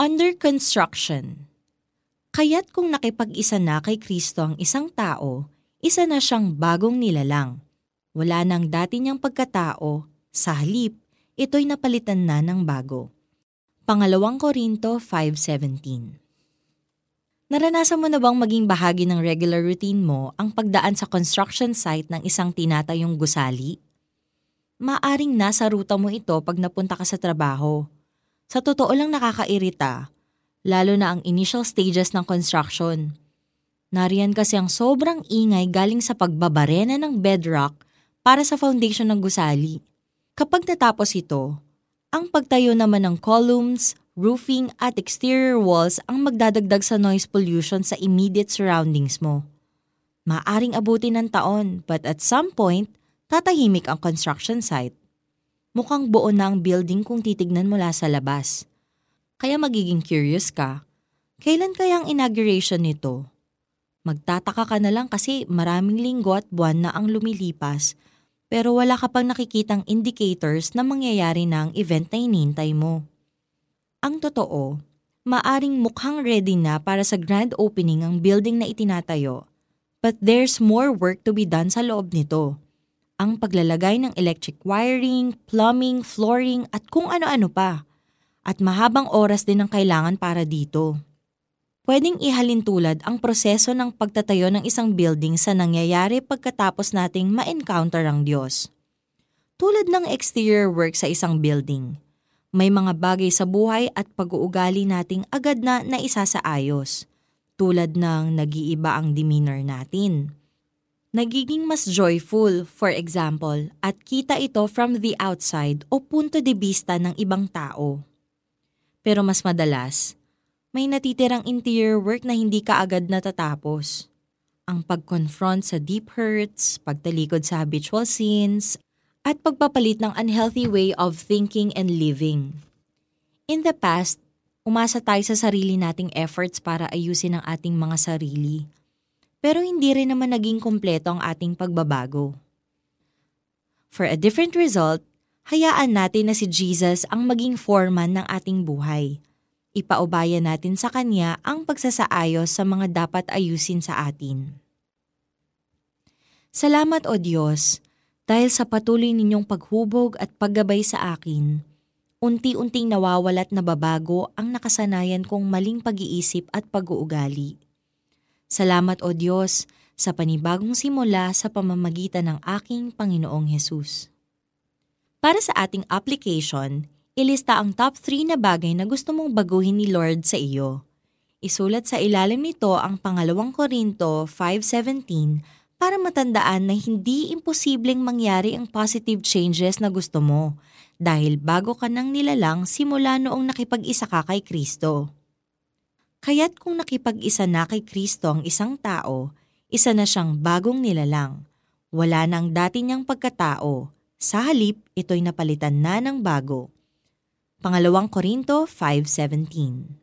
Under construction. Kaya't kung nakipag-isa na kay Kristo ang isang tao, isa na siyang bagong nilalang. Wala nang dati niyang pagkatao, sa halip, ito'y napalitan na ng bago. Pangalawang Korinto 5.17 Naranasan mo na bang maging bahagi ng regular routine mo ang pagdaan sa construction site ng isang tinatayong gusali? Maaring nasa ruta mo ito pag napunta ka sa trabaho sa totoo lang nakakairita, lalo na ang initial stages ng construction. Nariyan kasi ang sobrang ingay galing sa pagbabarena ng bedrock para sa foundation ng gusali. Kapag natapos ito, ang pagtayo naman ng columns, roofing at exterior walls ang magdadagdag sa noise pollution sa immediate surroundings mo. Maaring abutin ng taon but at some point, tatahimik ang construction site. Mukhang buo na ang building kung titignan mula sa labas. Kaya magiging curious ka, kailan kaya ang inauguration nito? Magtataka ka na lang kasi maraming linggo at buwan na ang lumilipas pero wala ka pang nakikitang indicators na mangyayari na ang event na inintay mo. Ang totoo, maaring mukhang ready na para sa grand opening ang building na itinatayo but there's more work to be done sa loob nito ang paglalagay ng electric wiring, plumbing, flooring at kung ano-ano pa. At mahabang oras din ang kailangan para dito. Pwedeng ihalin tulad ang proseso ng pagtatayo ng isang building sa nangyayari pagkatapos nating ma-encounter ang Diyos. Tulad ng exterior work sa isang building, may mga bagay sa buhay at pag-uugali nating agad na naisasaayos, tulad ng nag-iiba ang demeanor natin nagiging mas joyful, for example, at kita ito from the outside o punto de vista ng ibang tao. Pero mas madalas, may natitirang interior work na hindi ka agad natatapos. Ang pag-confront sa deep hurts, pagtalikod sa habitual sins, at pagpapalit ng unhealthy way of thinking and living. In the past, umasa tayo sa sarili nating efforts para ayusin ang ating mga sarili pero hindi rin naman naging kompleto ang ating pagbabago. For a different result, hayaan natin na si Jesus ang maging foreman ng ating buhay. Ipaubaya natin sa Kanya ang pagsasaayos sa mga dapat ayusin sa atin. Salamat o Diyos, dahil sa patuloy ninyong paghubog at paggabay sa akin, unti-unting nawawalat na babago ang nakasanayan kong maling pag-iisip at pag-uugali. Salamat o Diyos sa panibagong simula sa pamamagitan ng aking Panginoong Hesus. Para sa ating application, ilista ang top 3 na bagay na gusto mong baguhin ni Lord sa iyo. Isulat sa ilalim nito ang pangalawang Korinto 5.17 para matandaan na hindi imposibleng mangyari ang positive changes na gusto mo dahil bago ka nang nilalang simula noong nakipag-isa ka kay Kristo. Kaya't kung nakipag-isa na kay Kristo ang isang tao, isa na siyang bagong nilalang. Wala nang dati niyang pagkatao. Sa halip, ito'y napalitan na ng bago. Pangalawang Korinto 5.17